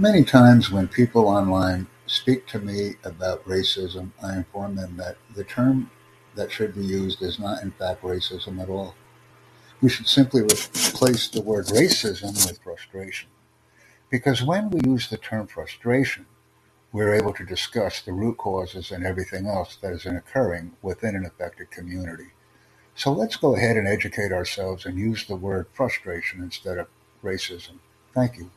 Many times when people online speak to me about racism, I inform them that the term that should be used is not in fact racism at all. We should simply replace the word racism with frustration. Because when we use the term frustration, we're able to discuss the root causes and everything else that is occurring within an affected community. So let's go ahead and educate ourselves and use the word frustration instead of racism. Thank you.